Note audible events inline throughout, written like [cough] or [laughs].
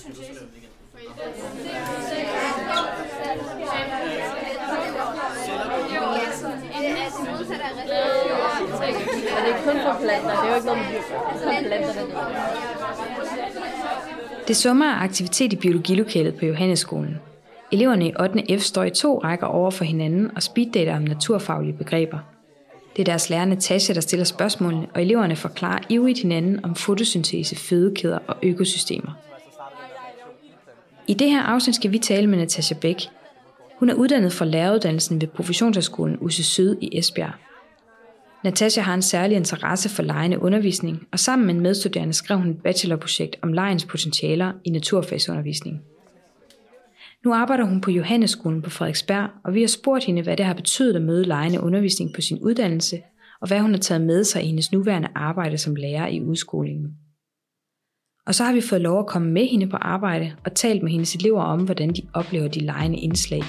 Og det er kun for planter, det er jo ikke noget med dyr. Det planter, der Det summer af aktivitet i biologilokalet på Johanneskolen. Eleverne i 8. F står i to rækker over for hinanden og speeddater om naturfaglige begreber. Det er deres lærer Natasha, der stiller spørgsmålene, og eleverne forklarer ivrigt hinanden om fotosyntese, fødekæder og økosystemer. I det her afsnit skal vi tale med Natasha Bæk. Hun er uddannet fra læreruddannelsen ved Professionshøjskolen UC Syd i Esbjerg. Natasha har en særlig interesse for lejende undervisning, og sammen med en medstuderende skrev hun et bachelorprojekt om lejens potentialer i naturfagsundervisning. Nu arbejder hun på Johannesskolen på Frederiksberg, og vi har spurgt hende, hvad det har betydet at møde lejende undervisning på sin uddannelse, og hvad hun har taget med sig i hendes nuværende arbejde som lærer i udskolingen. Og så har vi fået lov at komme med hende på arbejde og talt med hendes elever om, hvordan de oplever de lejende indslag.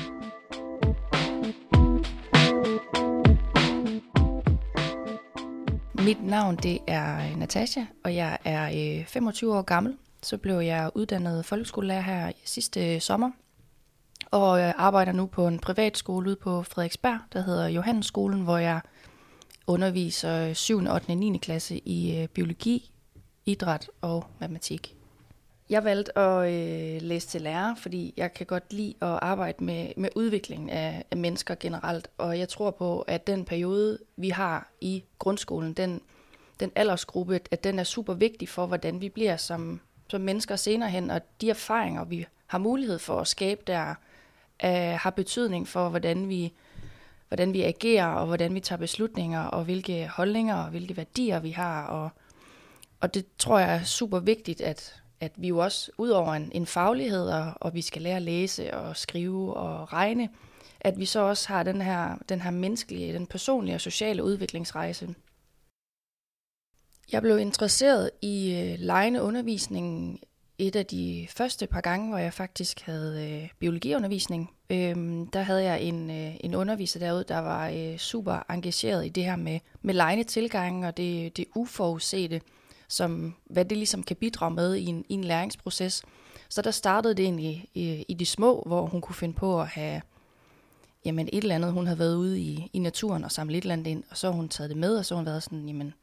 Mit navn det er øh, Natasha, og jeg er øh, 25 år gammel. Så blev jeg uddannet folkeskolelærer her sidste øh, sommer, og arbejder nu på en privatskole ude på Frederiksberg, der hedder Johannesskolen, hvor jeg underviser 7., 8. og 9. klasse i biologi, idræt og matematik. Jeg valgte at øh, læse til lærer, fordi jeg kan godt lide at arbejde med, med udviklingen af, af mennesker generelt, og jeg tror på, at den periode, vi har i grundskolen, den, den aldersgruppe, at den er super vigtig for, hvordan vi bliver som, som mennesker senere hen, og de erfaringer, vi har mulighed for at skabe der, øh, har betydning for, hvordan vi, hvordan vi agerer, og hvordan vi tager beslutninger, og hvilke holdninger og hvilke værdier vi har, og, og det tror jeg er super vigtigt, at at vi jo også, ud over en, en faglighed, og, og vi skal lære at læse og skrive og regne, at vi så også har den her, den her menneskelige, den personlige og sociale udviklingsrejse. Jeg blev interesseret i øh, lejende undervisning et af de første par gange, hvor jeg faktisk havde øh, biologiundervisning. Øhm, der havde jeg en, øh, en underviser derude, der var øh, super engageret i det her med, med lejende tilgang og det, det uforudsete som hvad det ligesom kan bidrage med i en, i en læringsproces. Så der startede det egentlig i, i de små, hvor hun kunne finde på at have jamen et eller andet, hun havde været ude i, i naturen og samlet et eller andet ind, og så har hun taget det med, og så har hun været sådan, jamen,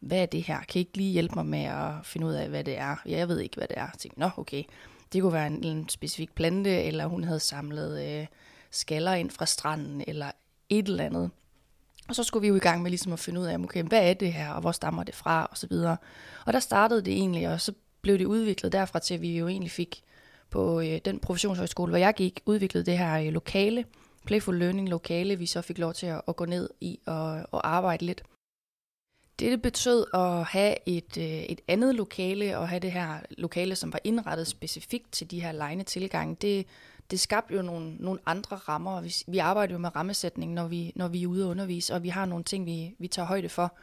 hvad er det her? Kan I ikke lige hjælpe mig med at finde ud af, hvad det er? Ja, jeg ved ikke, hvad det er. Jeg tænkte, nå, okay, det kunne være en, en specifik plante, eller hun havde samlet øh, skaller ind fra stranden, eller et eller andet. Og så skulle vi jo i gang med ligesom at finde ud af, okay, hvad er det her, og hvor stammer det fra, og så videre. Og der startede det egentlig, og så blev det udviklet derfra til, at vi jo egentlig fik på øh, den professionshøjskole, hvor jeg gik, udviklet det her øh, lokale, Playful Learning lokale, vi så fik lov til at, at gå ned i og, og arbejde lidt. Det, det betød at have et, øh, et andet lokale, og have det her lokale, som var indrettet specifikt til de her lejende tilgange, det, det skabte jo nogle, nogle andre rammer. Vi, vi arbejder jo med rammesætning, når vi, når vi er ude og undervise, og vi har nogle ting, vi, vi tager højde for.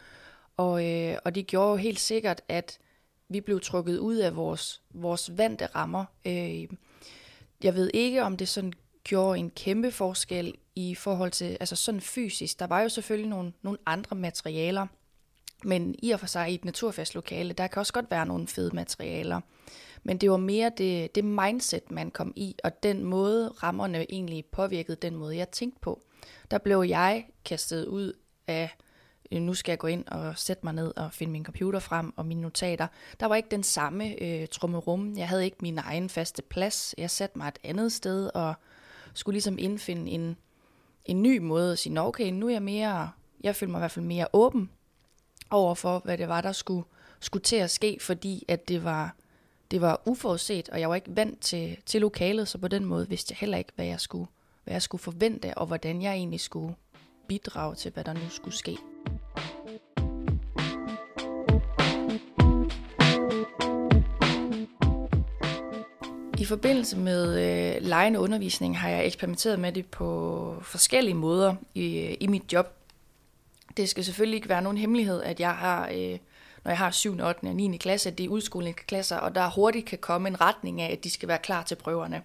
Og, øh, og det gjorde jo helt sikkert, at vi blev trukket ud af vores, vores vante rammer. Øh, jeg ved ikke, om det sådan gjorde en kæmpe forskel i forhold til, altså sådan fysisk. Der var jo selvfølgelig nogle, nogle andre materialer, men i og for sig i et naturfagslokale, der kan også godt være nogle fede materialer. Men det var mere det, det mindset, man kom i, og den måde rammerne egentlig påvirkede den måde, jeg tænkte på. Der blev jeg kastet ud af, øh, nu skal jeg gå ind og sætte mig ned og finde min computer frem og mine notater. Der var ikke den samme øh, trummerum. Jeg havde ikke min egen faste plads. Jeg satte mig et andet sted og skulle ligesom indfinde en, en ny måde at sige, okay, nu er jeg mere, jeg føler mig i hvert fald mere åben over for, hvad det var, der skulle, skulle til at ske, fordi at det var, det var uforudset, og jeg var ikke vant til, til lokalet, så på den måde vidste jeg heller ikke, hvad jeg skulle, hvad jeg skulle forvente, og hvordan jeg egentlig skulle bidrage til, hvad der nu skulle ske. I forbindelse med øh, lejende undervisning har jeg eksperimenteret med det på forskellige måder i, i mit job. Det skal selvfølgelig ikke være nogen hemmelighed, at jeg har, øh, når jeg har 7., 8. og 9. klasse, at det er udskolingsklasser, og der hurtigt kan komme en retning af, at de skal være klar til prøverne.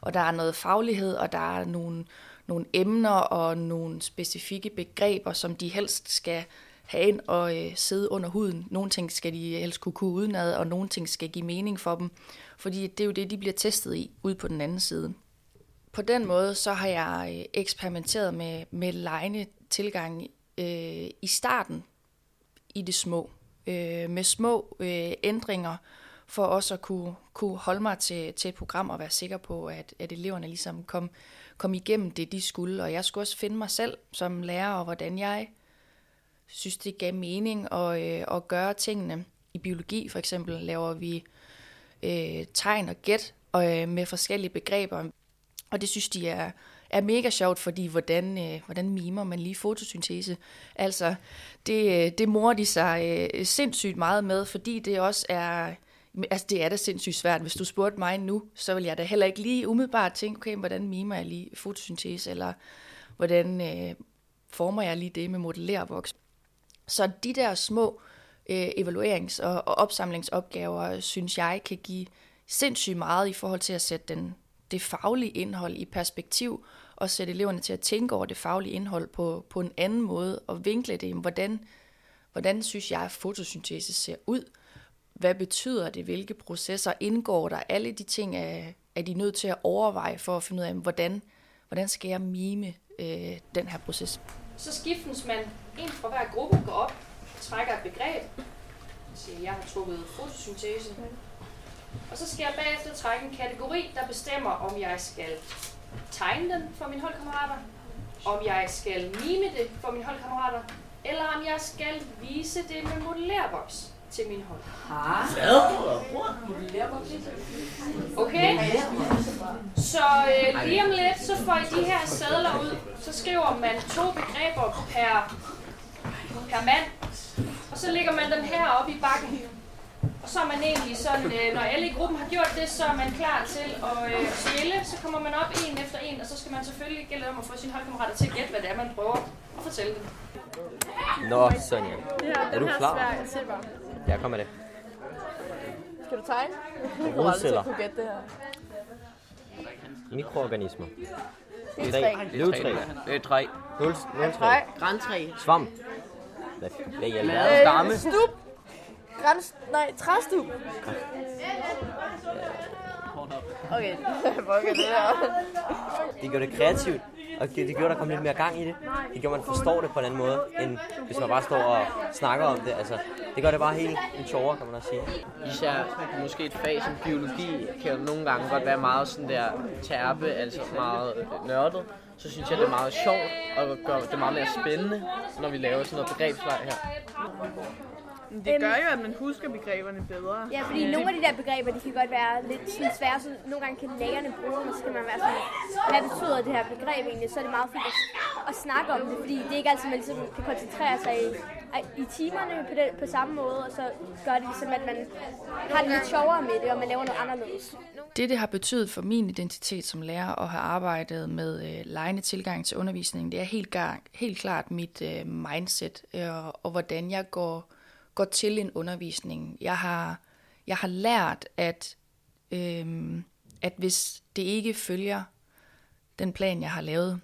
Og der er noget faglighed, og der er nogle, nogle emner og nogle specifikke begreber, som de helst skal have ind og øh, sidde under huden. Nogle ting skal de helst kunne kunne udenad, og nogle ting skal give mening for dem, fordi det er jo det, de bliver testet i ude på den anden side. På den måde så har jeg øh, eksperimenteret med, med lejende tilgang øh, i starten i det små, øh, med små øh, ændringer, for også at kunne, kunne holde mig til, til et program og være sikker på, at, at eleverne ligesom kom, kom igennem det, de skulle. Og jeg skulle også finde mig selv som lærer, og hvordan jeg synes, det gav mening at, øh, at gøre tingene. I biologi for eksempel laver vi øh, tegn og gæt og, øh, med forskellige begreber. Og det synes de er, er mega sjovt, fordi hvordan, øh, hvordan mimer man lige fotosyntese? Altså, det, øh, det morer de sig øh, sindssygt meget med, fordi det også er... Altså, det er da sindssygt svært. Hvis du spurgte mig nu, så vil jeg da heller ikke lige umiddelbart tænke, okay, hvordan mimer jeg lige fotosyntese, eller hvordan øh, former jeg lige det med modellervoks. Så de der små øh, evaluerings- og, og opsamlingsopgaver, synes jeg, kan give sindssygt meget i forhold til at sætte den, det faglige indhold i perspektiv, og sætte eleverne til at tænke over det faglige indhold på, på en anden måde, og vinkle det, hvordan, hvordan synes jeg, at fotosyntese ser ud? Hvad betyder det? Hvilke processer indgår der? Alle de ting er, er de nødt til at overveje for at finde ud af, hvordan, hvordan skal jeg mime øh, den her proces? Så skiftes man en fra hver gruppe går op, trækker et begreb, siger, jeg har trukket fotosyntese, og så skal jeg bagefter trække en kategori, der bestemmer, om jeg skal tegne den for mine holdkammerater, om jeg skal mime det for mine holdkammerater, eller om jeg skal vise det med modellervoks til mine hold. Okay? Så øh, lige om lidt, så får I de her sadler ud. Så skriver man to begreber per, per mand. Og så lægger man dem heroppe i bakken. Så er man egentlig sådan, øh, når alle i gruppen har gjort det, så er man klar til at øh, spille. Så kommer man op en efter en, og så skal man selvfølgelig gælde om at få sine holdkammerater til at gætte, hvad det er, man prøver at fortælle dem. Nå, Sonja. Er du klar? Jeg ser bare. Ja, kom med det. Skal du tegne? Jeg kommer aldrig til Rodceller. at kunne gætte det her. Mikroorganismer. Det er tre. Løvtræ. Det er. Græntræ. Svamp. Hvad, hvad? Mad. Stamme. Øh, stup. Græns... Nej, træstup. Okay, [laughs] fuck er det her? Det gør det kreativt, og det, det gjorde, der kom lidt mere gang i det. Det gjorde, man forstår det på en anden måde, end hvis man bare står og snakker om det. Altså, det gør det bare helt en sjovere, kan man også sige. Især måske et fag som biologi kan jo nogle gange godt være meget sådan der terpe, altså meget nørdet. Så synes jeg, det er meget sjovt og gør det meget mere spændende, når vi laver sådan noget begrebsleg her. Det gør jo, at man husker begreberne bedre. Ja, fordi nogle af de der begreber, de kan godt være lidt sådan svære, så nogle gange kan lærerne bruge dem, og så kan man være sådan, hvad betyder det her begreb egentlig? Så er det meget fint at, at snakke om det, fordi det er ikke altid, man ligesom kan koncentrere sig i, i timerne på, den, på samme måde, og så gør det ligesom, at man har det lidt sjovere med det, og man laver noget anderledes. Det, det har betydet for min identitet som lærer at have arbejdet med øh, lejende tilgang til undervisning, det er helt, gang, helt klart mit øh, mindset, øh, og hvordan jeg går, går til en undervisning. Jeg har, jeg har lært, at, øhm, at hvis det ikke følger den plan, jeg har lavet,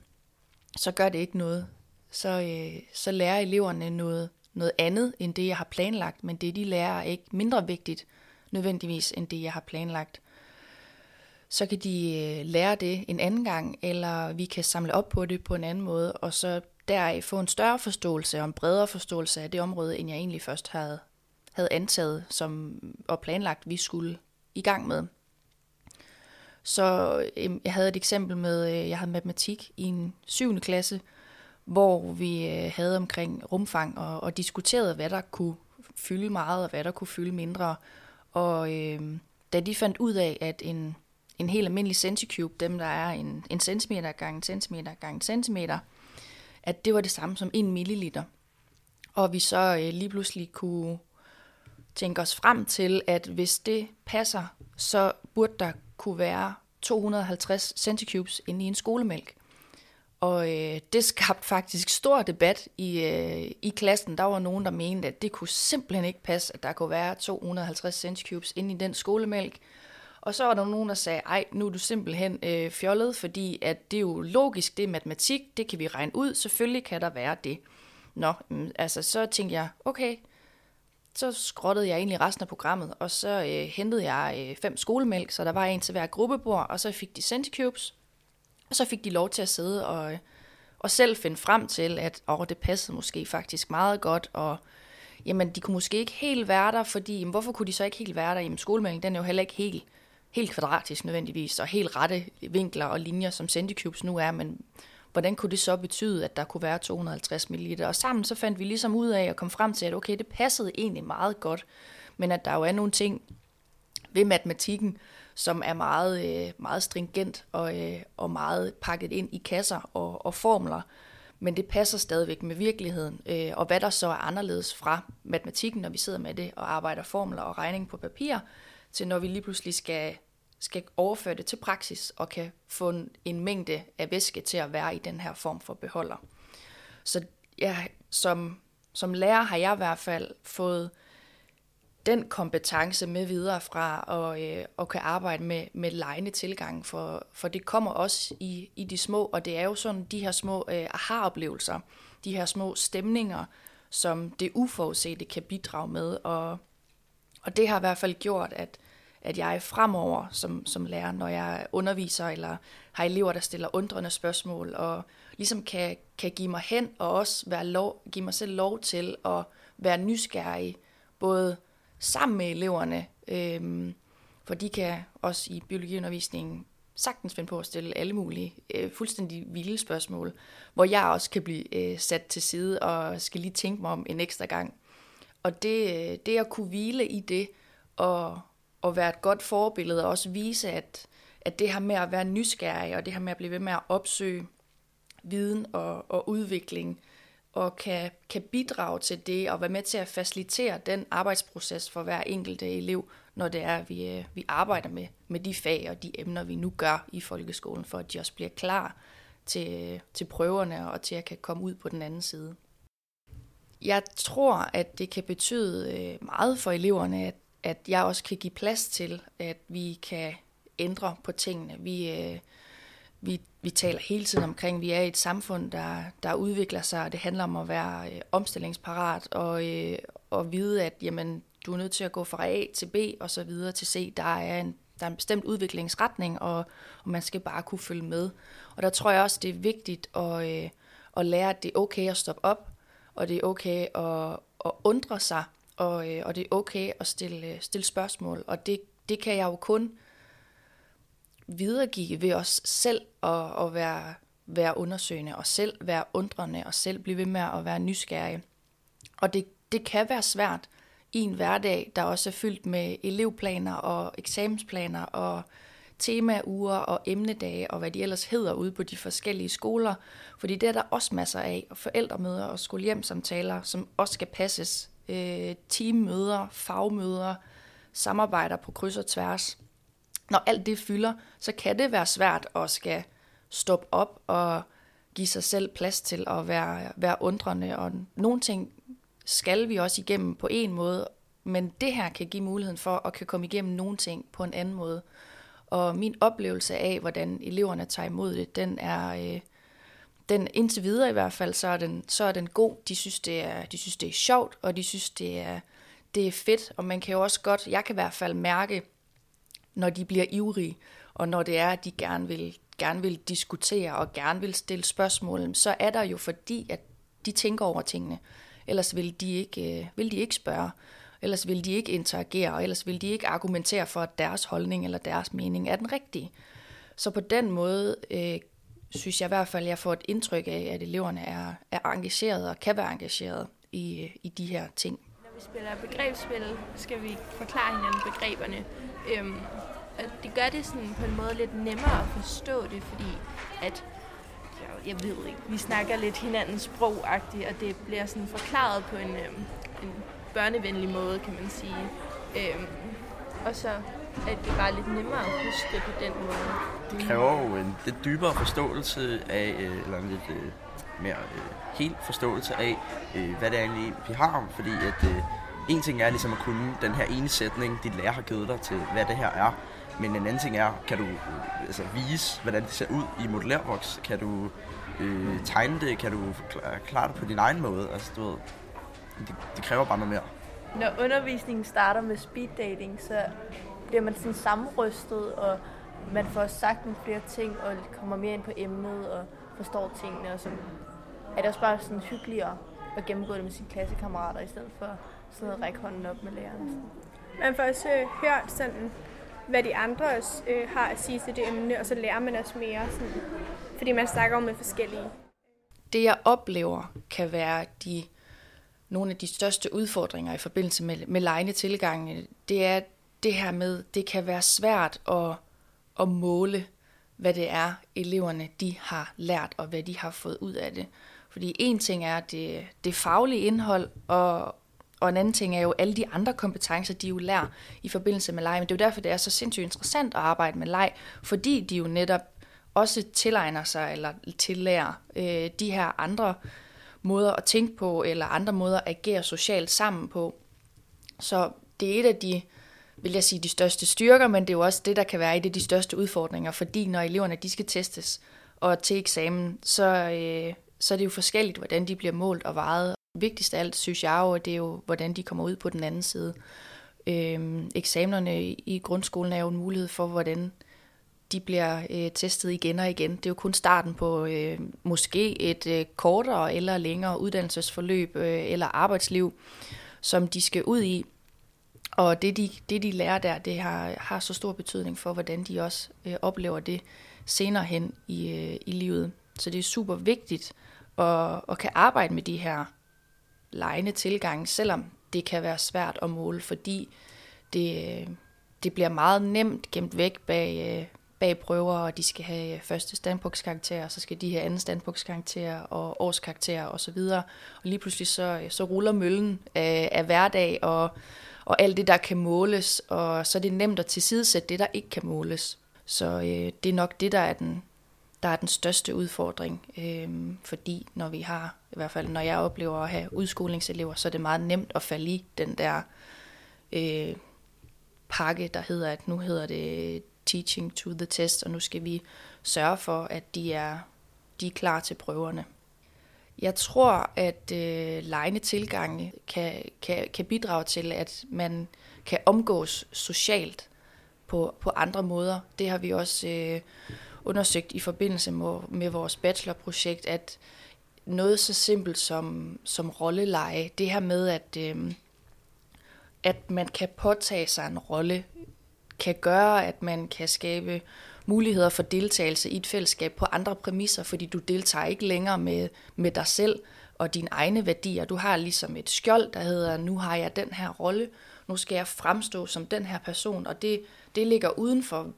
så gør det ikke noget. Så, øh, så lærer eleverne noget, noget andet end det, jeg har planlagt, men det, de lærer, er ikke mindre vigtigt nødvendigvis end det, jeg har planlagt så kan de øh, lære det en anden gang, eller vi kan samle op på det på en anden måde, og så deraf få en større forståelse og en bredere forståelse af det område, end jeg egentlig først havde, havde antaget som, og planlagt, vi skulle i gang med. Så øh, jeg havde et eksempel med, øh, jeg havde matematik i en 7. klasse, hvor vi øh, havde omkring rumfang og, og diskuterede, hvad der kunne fylde meget og hvad der kunne fylde mindre. Og øh, da de fandt ud af, at en, en helt almindelig centicube, dem der er en, en centimeter gange en centimeter gange en centimeter, at det var det samme som en milliliter. Og vi så øh, lige pludselig kunne tænke os frem til, at hvis det passer, så burde der kunne være 250 centicubes inde i en skolemælk. Og øh, det skabte faktisk stor debat i, øh, i klassen. Der var nogen, der mente, at det kunne simpelthen ikke passe, at der kunne være 250 centicubes inde i den skolemælk. Og så var der nogen, der sagde, ej, nu er du simpelthen øh, fjollet, fordi at det er jo logisk, det er matematik, det kan vi regne ud, selvfølgelig kan der være det. Nå, mm, altså så tænkte jeg, okay, så skrottede jeg egentlig resten af programmet, og så øh, hentede jeg øh, fem skolemælk, så der var en til hver gruppebord, og så fik de Centicubes, og så fik de lov til at sidde og, øh, og selv finde frem til, at åh, det passede måske faktisk meget godt, og jamen, de kunne måske ikke helt være der, fordi jamen, hvorfor kunne de så ikke helt være der? Jamen, skolemælken, den er jo heller ikke helt, helt kvadratisk nødvendigvis, og helt rette vinkler og linjer, som Centicubes nu er, men hvordan kunne det så betyde, at der kunne være 250 ml? Og sammen så fandt vi ligesom ud af at komme frem til, at okay, det passede egentlig meget godt, men at der jo er nogle ting ved matematikken, som er meget, øh, meget stringent og, øh, og meget pakket ind i kasser og, og formler, men det passer stadigvæk med virkeligheden. Øh, og hvad der så er anderledes fra matematikken, når vi sidder med det og arbejder formler og regning på papir, til når vi lige pludselig skal skal overføre det til praksis og kan få en, mængde af væske til at være i den her form for beholder. Så ja, som, som lærer har jeg i hvert fald fået den kompetence med videre fra og, øh, og kan arbejde med, med lejende tilgang, for, for det kommer også i, i de små, og det er jo sådan de her små øh, aha-oplevelser, de her små stemninger, som det uforudsete kan bidrage med, og, og det har i hvert fald gjort, at, at jeg fremover som, som lærer, når jeg underviser eller har elever, der stiller undrende spørgsmål, og ligesom kan, kan give mig hen og også være lov, give mig selv lov til at være nysgerrig, både sammen med eleverne, øhm, for de kan også i biologiundervisningen sagtens finde på at stille alle mulige øh, fuldstændig vilde spørgsmål, hvor jeg også kan blive øh, sat til side og skal lige tænke mig om en ekstra gang. Og det, øh, det at kunne hvile i det, og, at være et godt forbillede og også vise, at, at det her med at være nysgerrig og det her med at blive ved med at opsøge viden og, og udvikling og kan, kan bidrage til det og være med til at facilitere den arbejdsproces for hver enkelte elev, når det er, at vi, øh, vi arbejder med, med de fag og de emner, vi nu gør i folkeskolen, for at de også bliver klar til, til prøverne og til at kan komme ud på den anden side. Jeg tror, at det kan betyde øh, meget for eleverne, at at jeg også kan give plads til, at vi kan ændre på tingene. Vi, øh, vi, vi taler hele tiden omkring, at vi er i et samfund, der, der udvikler sig, og det handler om at være øh, omstillingsparat og, øh, og vide, at jamen, du er nødt til at gå fra A til B og så videre til C. Der er en, der er en bestemt udviklingsretning, og, og man skal bare kunne følge med. Og der tror jeg også, det er vigtigt at, øh, at lære, at det er okay at stoppe op, og det er okay at, at undre sig, og, øh, og det er okay at stille, øh, stille spørgsmål, og det, det kan jeg jo kun videregive ved os selv at, at være, være undersøgende, og selv være undrende, og selv blive ved med at være nysgerrig. Og det, det kan være svært i en hverdag, der også er fyldt med elevplaner og eksamensplaner og temauger og emnedage og hvad de ellers hedder ude på de forskellige skoler. Fordi det er der også masser af, og forældremøder og skolehjemsamtaler, som også skal passes øh, teammøder, fagmøder, samarbejder på kryds og tværs. Når alt det fylder, så kan det være svært at skal stoppe op og give sig selv plads til at være, være undrende. Og nogle ting skal vi også igennem på en måde, men det her kan give muligheden for at kan komme igennem nogle ting på en anden måde. Og min oplevelse af, hvordan eleverne tager imod det, den er, øh, den indtil videre i hvert fald, så er den, så er den god. De synes, det er, de synes, det er sjovt, og de synes, det er, det er fedt. Og man kan jo også godt, jeg kan i hvert fald mærke, når de bliver ivrige, og når det er, at de gerne vil, gerne vil diskutere og gerne vil stille spørgsmål, så er der jo fordi, at de tænker over tingene. Ellers vil de ikke, øh, vil de ikke spørge. Ellers vil de ikke interagere, og ellers vil de ikke argumentere for, at deres holdning eller deres mening er den rigtige. Så på den måde øh, synes jeg i hvert fald, jeg får et indtryk af, at eleverne er, er engageret og kan være engageret i, i de her ting. Når vi spiller begrebsspil, skal vi forklare hinanden begreberne. Øhm, og det gør det sådan på en måde lidt nemmere at forstå det, fordi at jeg ved ikke, vi snakker lidt hinandens sprogagtigt, og det bliver sådan forklaret på en, øhm, en børnevenlig måde, kan man sige. Øhm, og så at det bare er lidt nemmere at huske det på den måde. Det kræver jo en lidt dybere forståelse af, øh, eller en lidt øh, mere øh, helt forståelse af, hvad det er egentlig, vi har. Fordi at en ting er ligesom at kunne den her ene sætning, dit lærer har givet dig til, hvad det her er. Men en anden ting er, kan du øh, altså, vise, hvordan det ser ud i modellærvoks? Kan du øh, tegne det, kan du klare det på din egen måde. Altså, du ved, det, det kræver bare noget mere. Når undervisningen starter med speed dating, så bliver man sådan sammenrystet, og man får sagt nogle flere ting, og kommer mere ind på emnet, og forstår tingene, og så er det også bare sådan hyggeligere at gennemgå det med sine klassekammerater, i stedet for sådan at række hånden op med lærerne. Man får også øh, hørt sådan, hvad de andre også øh, har at sige til det emne, og så lærer man også mere, sådan, fordi man snakker om med forskellige. Det jeg oplever kan være de nogle af de største udfordringer i forbindelse med, med lejende tilgange, det er det her med, det kan være svært at, at måle, hvad det er, eleverne de har lært, og hvad de har fået ud af det. Fordi en ting er det, det faglige indhold, og, og en anden ting er jo alle de andre kompetencer, de jo lærer i forbindelse med leg. Men det er jo derfor, det er så sindssygt interessant at arbejde med leg, fordi de jo netop også tilegner sig eller tillærer øh, de her andre måder at tænke på, eller andre måder at agere socialt sammen på. Så det er et af de, vil jeg sige, de største styrker, men det er jo også det, der kan være et af de største udfordringer, fordi når eleverne de skal testes og til eksamen, så, øh, så er det jo forskelligt, hvordan de bliver målt og vejet. Vigtigst af alt, synes jeg jo, det er jo, hvordan de kommer ud på den anden side. Øh, eksamenerne i grundskolen er jo en mulighed for, hvordan de bliver øh, testet igen og igen. Det er jo kun starten på øh, måske et øh, kortere eller længere uddannelsesforløb øh, eller arbejdsliv, som de skal ud i. Og det de, det, de lærer der, det har, har så stor betydning for, hvordan de også øh, oplever det senere hen i, øh, i livet. Så det er super vigtigt at, at kan arbejde med de her lejende tilgange, selvom det kan være svært at måle, fordi det, øh, det bliver meget nemt gemt væk bag, øh, bag prøver, og de skal have øh, første standpunktskarakter, og så skal de have anden standpunktskarakter og årskarakter og så videre. Og lige pludselig så, så ruller møllen af, af hverdag og, og alt det, der kan måles, og så er det nemt at tilsidesætte det, der ikke kan måles. Så øh, det er nok det, der er den, der er den største udfordring, øh, fordi når vi har, i hvert fald når jeg oplever at have udskolingselever, så er det meget nemt at falde i den der øh, pakke, der hedder, at nu hedder det teaching to the test, og nu skal vi sørge for, at de er, de er klar til prøverne. Jeg tror, at øh, lejende tilgange kan, kan, kan bidrage til, at man kan omgås socialt på, på andre måder. Det har vi også øh, undersøgt i forbindelse med, med vores bachelorprojekt, at noget så simpelt som, som rolleleje, det her med, at, øh, at man kan påtage sig en rolle kan gøre, at man kan skabe muligheder for deltagelse i et fællesskab på andre præmisser, fordi du deltager ikke længere med, med dig selv og dine egne værdier. Du har ligesom et skjold, der hedder, nu har jeg den her rolle, nu skal jeg fremstå som den her person, og det, det ligger uden for,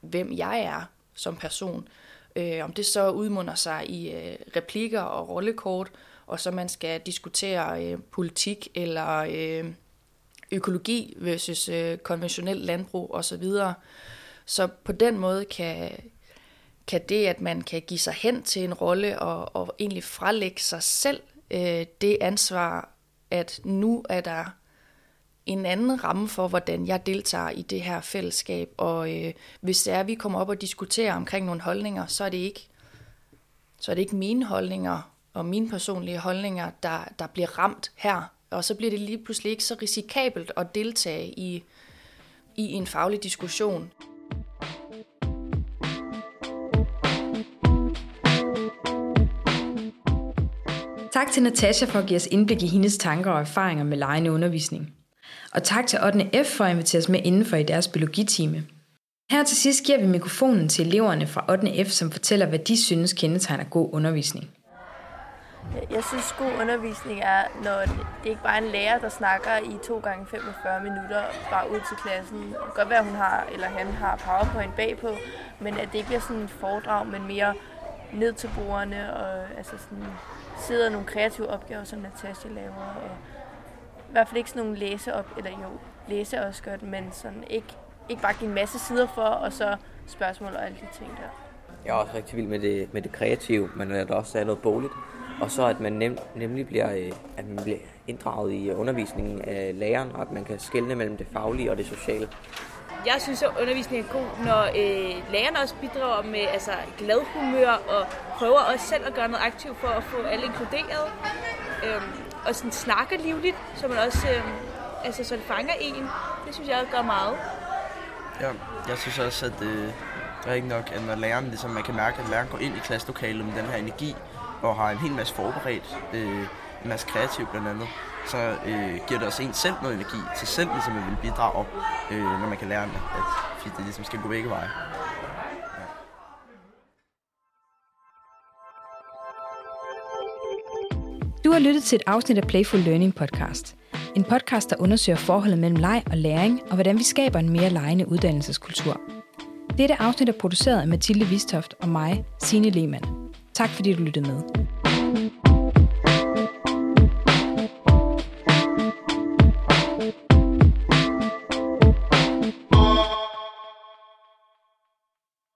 hvem jeg er som person. Øh, om det så udmunder sig i øh, replikker og rollekort, og så man skal diskutere øh, politik eller øh, økologi versus øh, konventionel landbrug osv. Så på den måde kan, kan det, at man kan give sig hen til en rolle og, og egentlig frelægge sig selv øh, det ansvar, at nu er der en anden ramme for, hvordan jeg deltager i det her fællesskab. Og øh, hvis det er, at vi kommer op og diskuterer omkring nogle holdninger, så er det ikke, så er det ikke mine holdninger og mine personlige holdninger, der, der bliver ramt her og så bliver det lige pludselig ikke så risikabelt at deltage i, i en faglig diskussion. Tak til Natasha for at give os indblik i hendes tanker og erfaringer med lejende undervisning. Og tak til 8. F for at invitere os med indenfor i deres biologitime. Her til sidst giver vi mikrofonen til eleverne fra 8. F, som fortæller, hvad de synes kendetegner god undervisning. Jeg synes, god undervisning er, når det ikke bare er en lærer, der snakker i 2 gange 45 minutter bare ud til klassen. Det kan godt være, hun har, eller han har powerpoint bagpå, men at det ikke bliver sådan et foredrag, men mere ned til bordene, og altså sådan, sidder nogle kreative opgaver, som Natasha laver. Og I hvert fald ikke sådan nogle læse op, eller jo, læse også godt, men sådan ikke, ikke bare give en masse sider for, og så spørgsmål og alle de ting der. Jeg er også rigtig vild med det, med det kreative, men at der også er noget boligt. Og så at man nem, nemlig bliver, øh, at man bliver inddraget i undervisningen af læreren, og at man kan skelne mellem det faglige og det sociale jeg synes, at undervisningen er god, når øh, lærerne også bidrager med altså, glad humør og prøver også selv at gøre noget aktivt for at få alle inkluderet. Øh, og sådan snakker livligt, så man også øh, altså, så det fanger en. Det synes jeg gør meget. Ja, jeg synes også, at øh, det er ikke nok, at når læreren, ligesom man kan mærke, at læreren går ind i klasselokalet med den her energi, og har en hel masse forberedt, øh, en masse kreativt blandt andet, så øh, giver det også en selv noget energi til selv ligesom at ville bidrage op, øh, når man kan lære, at, at det ligesom skal gå begge veje. Du har lyttet til et afsnit af Playful Learning podcast. En podcast, der undersøger forholdet mellem leg og læring, og hvordan vi skaber en mere legende uddannelseskultur. Dette afsnit er produceret af Mathilde Vistoft og mig, Signe Lehmann. Tak fordi du lyttede med.